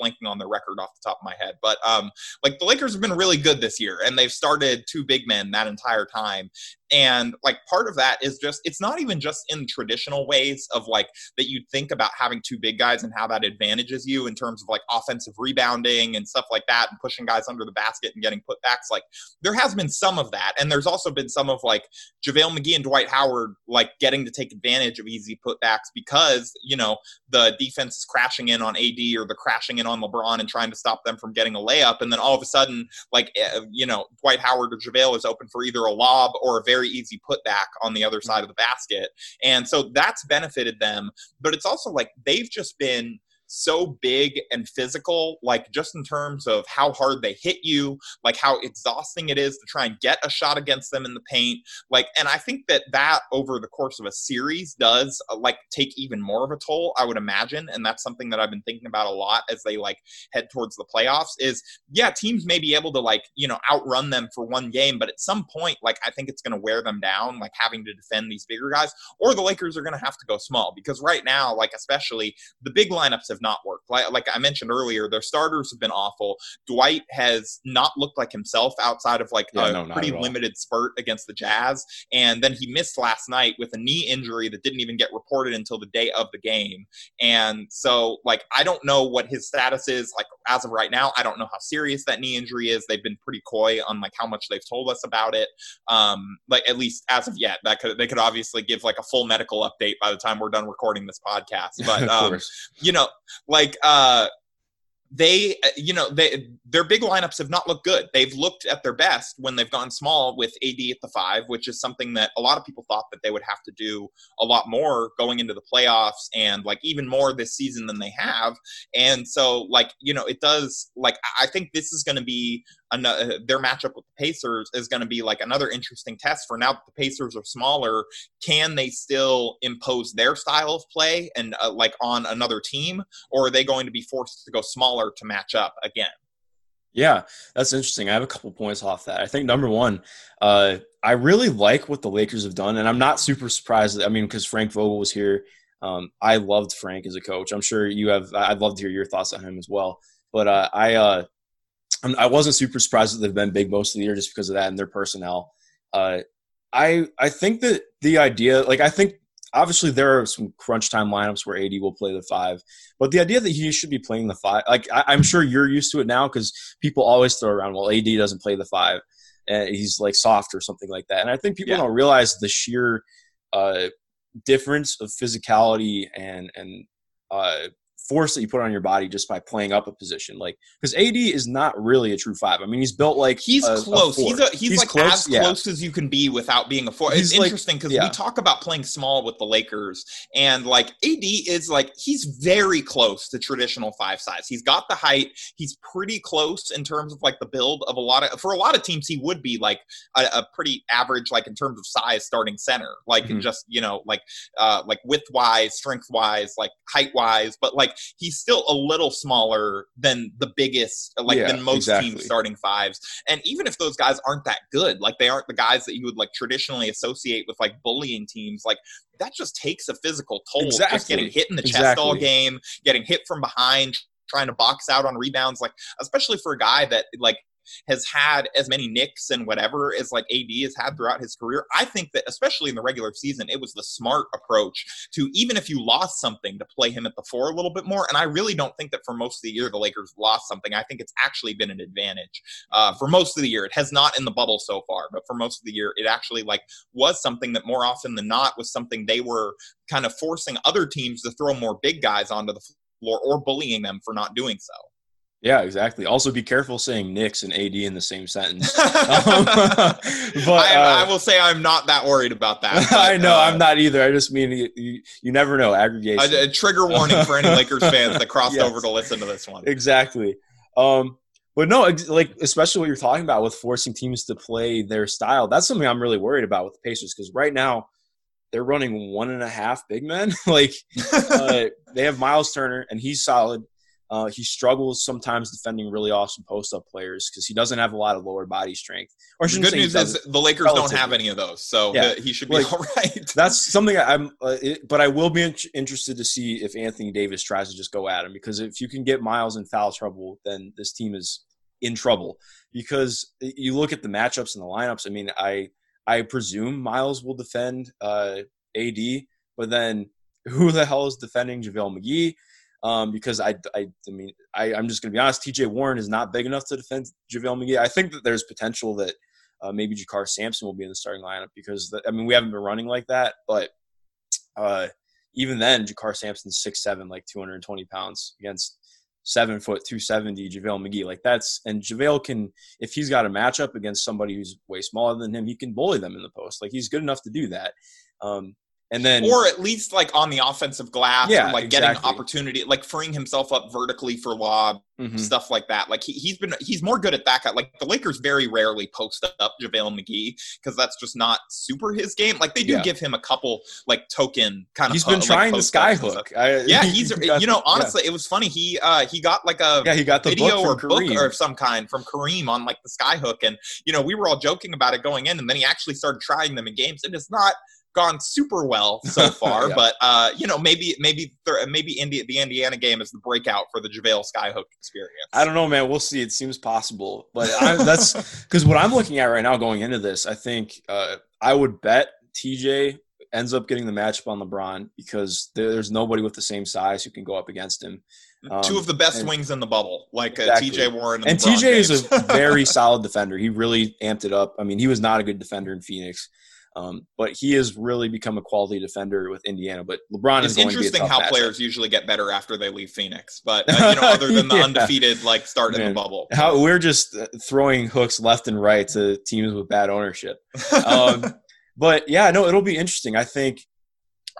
blanking on the record off the top of my head, but um, like the Lakers have been really good this year, and they've started two big men that entire time. And like part of that is just it's not even just in traditional ways of like that you think about having two big guys and how that advantages you in terms of like offensive rebounding and stuff like that and pushing guys under the basket and getting putbacks. Like there has been some of that, and there's also been some of like JaVale McGee and Dwight Howard like getting to take advantage of easy putbacks because you know the defense is crashing in on AD or they're crashing in in on LeBron and trying to stop them from getting a layup. And then all of a sudden, like, eh, you know, Dwight Howard or JaVale is open for either a lob or a very easy putback on the other mm-hmm. side of the basket. And so that's benefited them. But it's also like they've just been so big and physical, like just in terms of how hard they hit you, like how exhausting it is to try and get a shot against them in the paint. Like, and I think that that over the course of a series does uh, like take even more of a toll, I would imagine. And that's something that I've been thinking about a lot as they like head towards the playoffs is yeah, teams may be able to like, you know, outrun them for one game, but at some point, like, I think it's going to wear them down, like having to defend these bigger guys, or the Lakers are going to have to go small because right now, like, especially the big lineups have have not worked. Like, like I mentioned earlier, their starters have been awful. Dwight has not looked like himself outside of like yeah, a no, pretty limited spurt against the Jazz. And then he missed last night with a knee injury that didn't even get reported until the day of the game. And so, like, I don't know what his status is. Like, as of right now, I don't know how serious that knee injury is. They've been pretty coy on like how much they've told us about it. Um, like at least as of yet, that could they could obviously give like a full medical update by the time we're done recording this podcast. But um, you know, like uh they uh, you know they their big lineups have not looked good they've looked at their best when they've gone small with ad at the five which is something that a lot of people thought that they would have to do a lot more going into the playoffs and like even more this season than they have and so like you know it does like i think this is going to be another, their matchup with the Pacers is going to be like another interesting test for now that the Pacers are smaller. Can they still impose their style of play and uh, like on another team, or are they going to be forced to go smaller to match up again? Yeah, that's interesting. I have a couple points off that. I think number one, uh, I really like what the Lakers have done, and I'm not super surprised. I mean, because Frank Vogel was here. Um, I loved Frank as a coach. I'm sure you have. I'd love to hear your thoughts on him as well. But uh, I, uh, I wasn't super surprised that they've been big most of the year just because of that and their personnel. Uh, I I think that the idea, like I think obviously there are some crunch time lineups where AD will play the five, but the idea that he should be playing the five, like I, am sure you're used to it now because people always throw around, well, AD doesn't play the five, and he's like soft or something like that, and I think people yeah. don't realize the sheer uh, difference of physicality and and uh, force that you put on your body just by playing up a position. Like because AD is not really a true five. I mean, he's built like he's a, close. A he's a, he's, he's, like close, as yeah. close as you can be without being a four. He's it's like, interesting because yeah. we talk about playing small with the Lakers, and like AD is like he's very close to traditional five size. He's got the height. He's pretty close in terms of like the build of a lot of for a lot of teams. He would be like a, a pretty average, like in terms of size, starting center. Like mm-hmm. just you know like uh like width wise, strength wise, like height wise, but like he's still a little smaller than the biggest, like yeah, than most exactly. teams starting fives. And even if those guys aren't that good, like they aren't the guys that you would like traditionally associate with like bullying teams, like that just takes a physical toll. Exactly. Just getting hit in the exactly. chest all game, getting hit from behind, trying to box out on rebounds, like especially for a guy that like has had as many nicks and whatever as like AD has had throughout his career. I think that especially in the regular season, it was the smart approach to even if you lost something to play him at the four a little bit more. And I really don't think that for most of the year the Lakers lost something. I think it's actually been an advantage uh, for most of the year. It has not in the bubble so far, but for most of the year, it actually like was something that more often than not was something they were kind of forcing other teams to throw more big guys onto the floor or bullying them for not doing so. Yeah, exactly. Also, be careful saying Knicks and AD in the same sentence. Um, but I, uh, I will say I'm not that worried about that. I know uh, I'm not either. I just mean you, you, you never know aggregation. A, a trigger warning for any Lakers fans that crossed Yes. over to listen to this one. exactly. Um, but no, like especially what you're talking about with forcing teams to play their style. That's something I'm really worried about with the Pacers because right now they're running one and a half big men. like uh, they have Miles Turner and he's solid. Uh, he struggles sometimes defending really awesome post up players because he doesn't have a lot of lower body strength. Or The good news is the Lakers don't have any of those, so Yeah. he should be Like, all right. That's something I'm, uh, it, but I will be in- interested to see if Anthony Davis tries to just go at him because if you can get Miles in foul trouble, then this team is in trouble. Because you look at the matchups and the lineups. I mean, I I presume Miles will defend uh, AD, but then who the hell is defending JaVale McGee? Um, because I, I, I mean, I, I'm just going to be honest. TJ Warren is not big enough to defend JaVale McGee. I think that there's potential that uh, maybe JaKarr Sampson will be in the starting lineup because the, I mean we haven't been running like that, but uh, even then JaKarr Sampson's six seven, like 220 pounds against seven foot 270 JaVale McGee. Like that's and JaVale can if he's got a matchup against somebody who's way smaller than him, he can bully them in the post. Like he's good enough to do that. Um, and then or at least like on the offensive glass, Yeah, like getting opportunity, like freeing himself up vertically for lob, Mhm. stuff like that. Like he, he's been he's more good at that. Kind Like the Lakers very rarely post up JaVale McGee because that's just not super his game. Like they do Yeah. give him a couple like token kind of. he's been trying the skyhook. I, Yeah, he he's got- you know yeah. honestly, it was funny. He uh he got like a Yeah, he got the video or book book or some kind from Kareem on like the skyhook, and you know we were all joking about it going in, and then he actually started trying them in games, and it's not gone super well so far. Yeah. But uh, you know maybe maybe maybe India the Indiana game is the breakout for the JaVale skyhook experience. I don't know, man. We'll see. It seems possible, but I, that's because what I'm looking at right now going into this, I think uh, I would bet TJ ends up getting the matchup on LeBron because there's nobody with the same size who can go up against him. Um, Two of the best and- wings in the bubble, like uh, Exactly. TJ Warren and, And TJ is a very solid defender. He really amped it up. I mean, he was not a good defender in Phoenix, um, but he has really become a quality defender with Indiana. But LeBron is It's going to be a interesting how matchup. players usually get better after they leave Phoenix, but uh, you know, other than the Yeah. undefeated like start in the bubble. How we're just uh, throwing hooks left and right to teams with bad ownership. um, but yeah, no, it'll be interesting. I think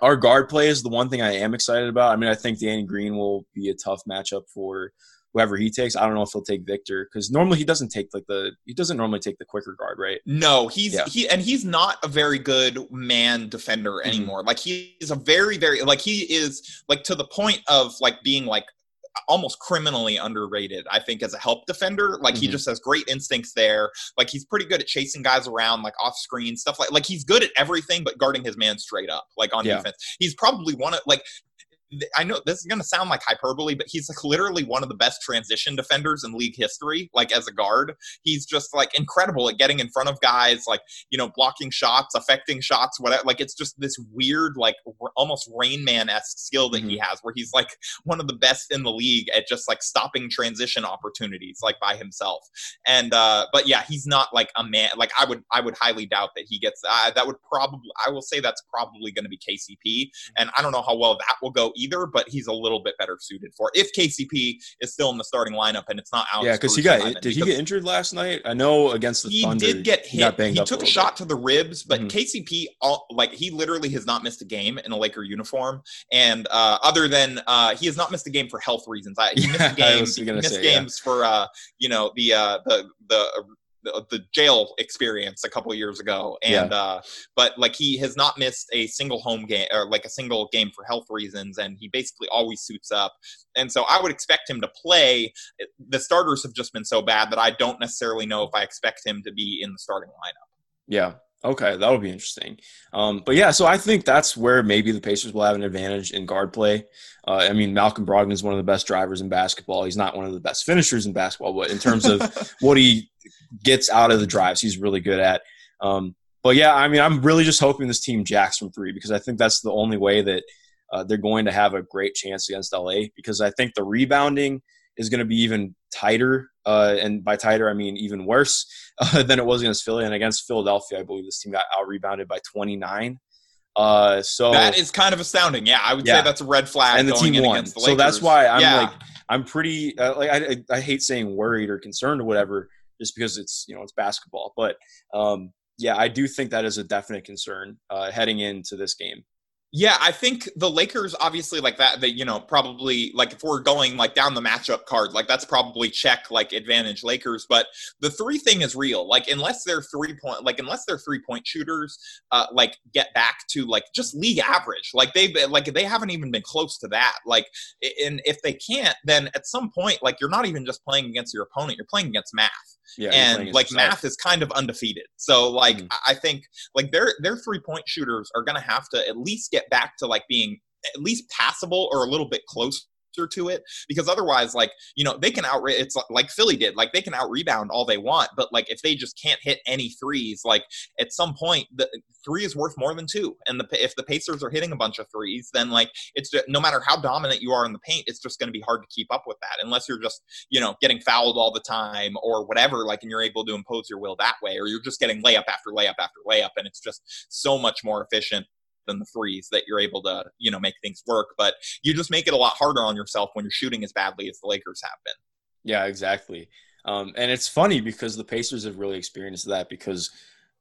our guard play is the one thing I am excited about. I mean, I think Danny Green will be a tough matchup for whoever he takes. I don't know if he'll take Victor because normally he doesn't take like the he doesn't normally take the quicker guard, right? No, he's Yeah. he and he's not a very good man defender Mm-hmm. anymore. Like he's a very very like he is like to the point of like being like almost criminally underrated. I think as a help defender, like he Mhm. just has great instincts there. Like he's pretty good at chasing guys around, like off screen stuff like like he's good at everything but guarding his man straight up, like on Yeah. defense. He's probably one of like I know this is going to sound like hyperbole, but he's like literally one of the best transition defenders in league history. Like as a guard, he's just like incredible at getting in front of guys, like you know, blocking shots, affecting shots, whatever. Like it's just this weird, like r- almost Rain Man esque skill that he has, where he's like one of the best in the league at just like stopping transition opportunities, like by himself. And uh, but yeah, he's not like a man. Like I would, I would highly doubt that he gets. Uh, that would probably, I will say that's probably going to be KCP, and I don't know how well that will go either. But he's a little bit better suited for it. if KCP is still in the starting lineup and it's not out. yeah, because he got did he get injured last night? I know against the he Thunder. did get he hit. banged He took a little shot to the ribs, but Mhm. KCP, all, like he literally has not missed a game in a Laker uniform. And uh, other than uh, he has not missed a game for health reasons. I, he missed Yeah, a I game. He missed say, yeah. games for uh, you know the uh, the the. The, the jail experience a couple years ago and uh but like he has not missed a single home game or like a single game for health reasons and he basically always suits up and so i would expect him to play the starters have just been so bad that i don't necessarily know if i expect him to be in the starting lineup Yeah. Okay, that would be interesting. Um, but yeah, so I think that's where maybe the Pacers will have an advantage in guard play. Uh, I mean, Malcolm Brogdon is one of the best drivers in basketball. He's not one of the best finishers in basketball, but in terms of what he gets out of the drives, he's really good at. Um, but yeah, I mean, I'm really just hoping this team jacks from three because I think that's the only way that uh, they're going to have a great chance against LA. Because I think the rebounding is going to be even tighter, uh, and by tighter I mean even worse uh, than it was against Philly. And against Philadelphia, I believe this team got out rebounded by 29. Uh, so That is kind of astounding. Yeah, I would Yeah. say that's a red flag. and the going team won. the So that's why I'm Yeah. like, I'm pretty uh, like I, I hate saying worried or concerned or whatever, just because it's you know it's basketball. But um, yeah, I do think that is a definite concern uh, heading into this game. Yeah, I think the Lakers obviously like that. They, you know, probably like if we're going like down the matchup card, like that's probably check like advantage Lakers. But the three thing is real. Like unless they're three point, like unless they're three point shooters, uh, like get back to like just league average. Like they've like they haven't even been close to that. Like, and if they can't, then at some point, like you're not even just playing against your opponent, you're playing against math. Yeah, and like math is kind of undefeated. So like mm. I think like their their three point shooters are gonna have to at least get back to like being at least passable or a little bit to it because otherwise like you know they can out it's like philly did like they can out rebound all they want but like if they just can't hit any threes like at some point the three is worth more than two and the if the pacers are hitting a bunch of threes then like it's just, no matter how dominant you are in the paint it's just going to be hard to keep up with that unless you're just you know getting fouled all the time or whatever like and you're able to impose your will that way or you're just getting layup after layup after layup and it's just so much more efficient than the threes that you're able to, you know, make things work. But you just make it a lot harder on yourself when you're shooting as badly as the Lakers have been. Yeah, exactly. Um, and it's funny because the Pacers have really experienced that because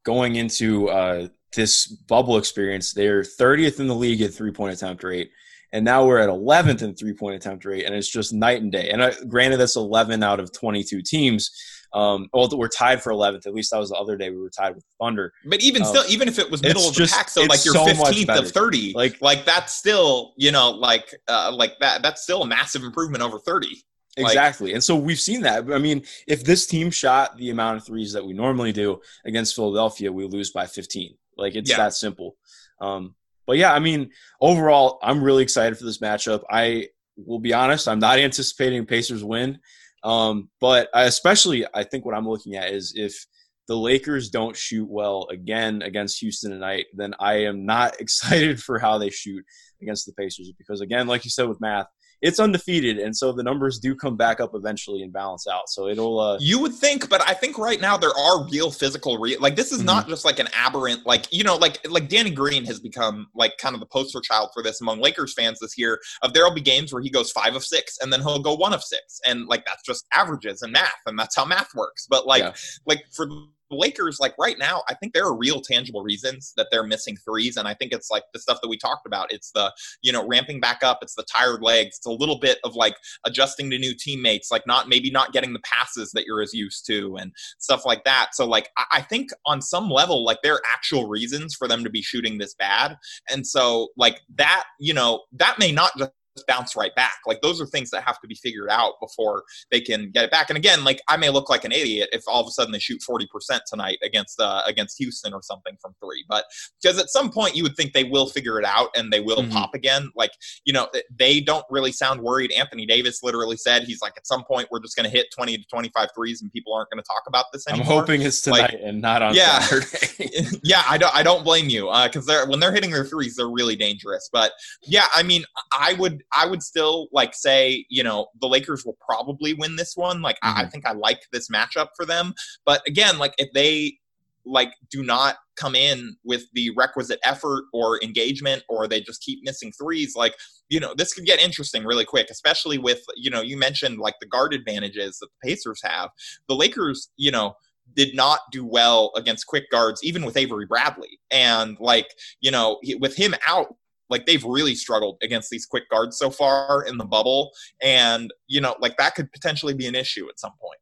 going into uh, this bubble experience, they're 30th in the league at three point attempt rate. And now we're at 11th in three point attempt rate, and it's just night and day. And uh, granted, that's 11 out of 22 teams, um, well, we're tied for 11th. At least that was the other day we were tied with Thunder. But even um, still, even if it was middle of the just, pack, so like you're so 15th of 30, like like that's still you know like uh, like that that's still a massive improvement over 30. Exactly. Like, and so we've seen that. I mean, if this team shot the amount of threes that we normally do against Philadelphia, we lose by 15. Like it's yeah. that simple. Um, but yeah, I mean, overall, I'm really excited for this matchup. I will be honest, I'm not anticipating Pacers win. Um, but I especially, I think what I'm looking at is if the Lakers don't shoot well again against Houston tonight, then I am not excited for how they shoot against the Pacers because, again, like you said with math, it's undefeated, and so the numbers do come back up eventually and balance out. So it'll. Uh, you would think, but I think right now there are real physical, real like this is mm-hmm. not just like an aberrant, like you know, like like Danny Green has become like kind of the poster child for this among Lakers fans this year. Of there'll be games where he goes five of six, and then he'll go one of six, and like that's just averages and math, and that's how math works. But like yeah. like for Lakers, like right now, I think there are real tangible reasons that they're missing threes. And I think it's like the stuff that we talked about. It's the, you know, ramping back up. It's the tired legs. It's a little bit of like adjusting to new teammates, like not maybe not getting the passes that you're as used to and stuff like that. So, like, I think on some level, like there are actual reasons for them to be shooting this bad. And so, like, that, you know, that may not just bounce right back. Like those are things that have to be figured out before they can get it back. And again, like I may look like an idiot if all of a sudden they shoot 40% tonight against uh, against Houston or something from 3. But because at some point you would think they will figure it out and they will mm-hmm. pop again. Like, you know, they don't really sound worried. Anthony Davis literally said he's like at some point we're just going to hit 20 to 25 threes and people aren't going to talk about this anymore. I'm hoping it's tonight like, and not on yeah, Saturday. yeah, I don't I don't blame you uh, cuz they're when they're hitting their threes they're really dangerous. But yeah, I mean, I would I would still like say, you know, the Lakers will probably win this one. Like mm-hmm. I, I mm-hmm. think I like this matchup for them. But again, like if they like do not come in with the requisite effort or engagement or they just keep missing threes like you know this could get interesting really quick especially with you know you mentioned like the guard advantages that the pacers have the lakers you know did not do well against quick guards even with avery bradley and like you know with him out like they've really struggled against these quick guards so far in the bubble and you know like that could potentially be an issue at some point.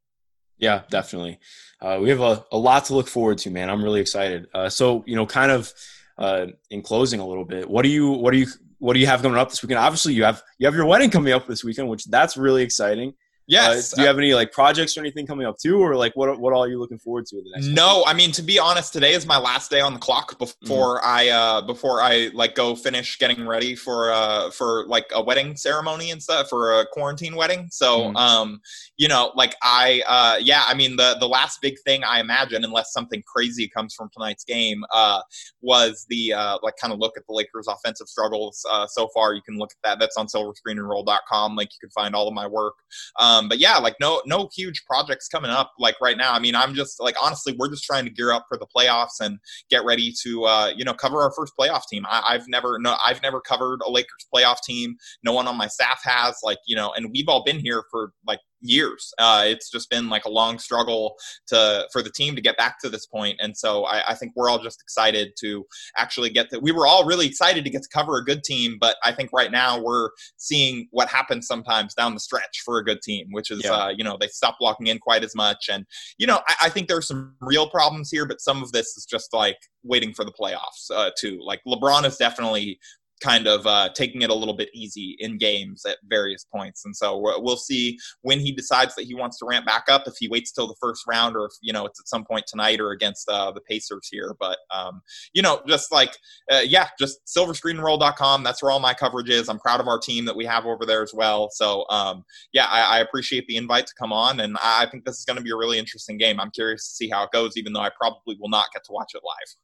Yeah definitely. Uh, we have a, a lot to look forward to man. I'm really excited. Uh, so you know kind of uh, in closing a little bit what do you what do you what do you have coming up this weekend? Obviously you have you have your wedding coming up this weekend which that's really exciting Yes. Uh, do you have any like projects or anything coming up too, or like what what all are you looking forward to the next? No, I mean to be honest, today is my last day on the clock before mm-hmm. I uh before I like go finish getting ready for uh for like a wedding ceremony and stuff for a quarantine wedding. So mm-hmm. um you know like I uh yeah I mean the the last big thing I imagine unless something crazy comes from tonight's game uh was the uh like kind of look at the Lakers offensive struggles uh so far. You can look at that. That's on silverscreenandroll.com. Like you can find all of my work. Um, Um, but yeah, like no no huge projects coming up like right now. I mean, I'm just like honestly, we're just trying to gear up for the playoffs and get ready to uh, you know cover our first playoff team. I, have never no I've never covered a Lakers playoff team. No one on my staff has. Like you know, and we've all been here for like years. Uh, it's just been like a long struggle to for the team to get back to this point, and so I, I think we're all just excited to actually get that. We were all really excited to get to cover a good team, but I think right now we're seeing what happens sometimes down the stretch for a good team, which is yeah. uh, you know they stop walking in quite as much, and you know I, I think there's some real problems here, but some of this is just like waiting for the playoffs uh, too. Like LeBron is definitely kind of uh, taking it a little bit easy in games at various points. And so we'll see when he decides that he wants to ramp back up. If he waits till the first round, or if you know it's at some point tonight or against uh, the Pacers here. But um, you know, just like uh, yeah, just silverscreenroll.com. That's where all my coverage is. I'm proud of our team that we have over there as well. So um, yeah, I, I appreciate the invite to come on, and I think this is going to be a really interesting game. I'm curious to see how it goes, even though I probably will not get to watch it live.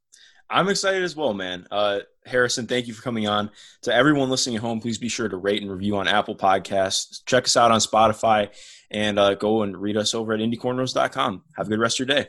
I'm excited as well, man. Uh, Harrison, thank you for coming on. To everyone listening at home, please be sure to rate and review on Apple Podcasts. Check us out on Spotify and uh, go and read us over at indycornrows.com. Have a good rest of your day.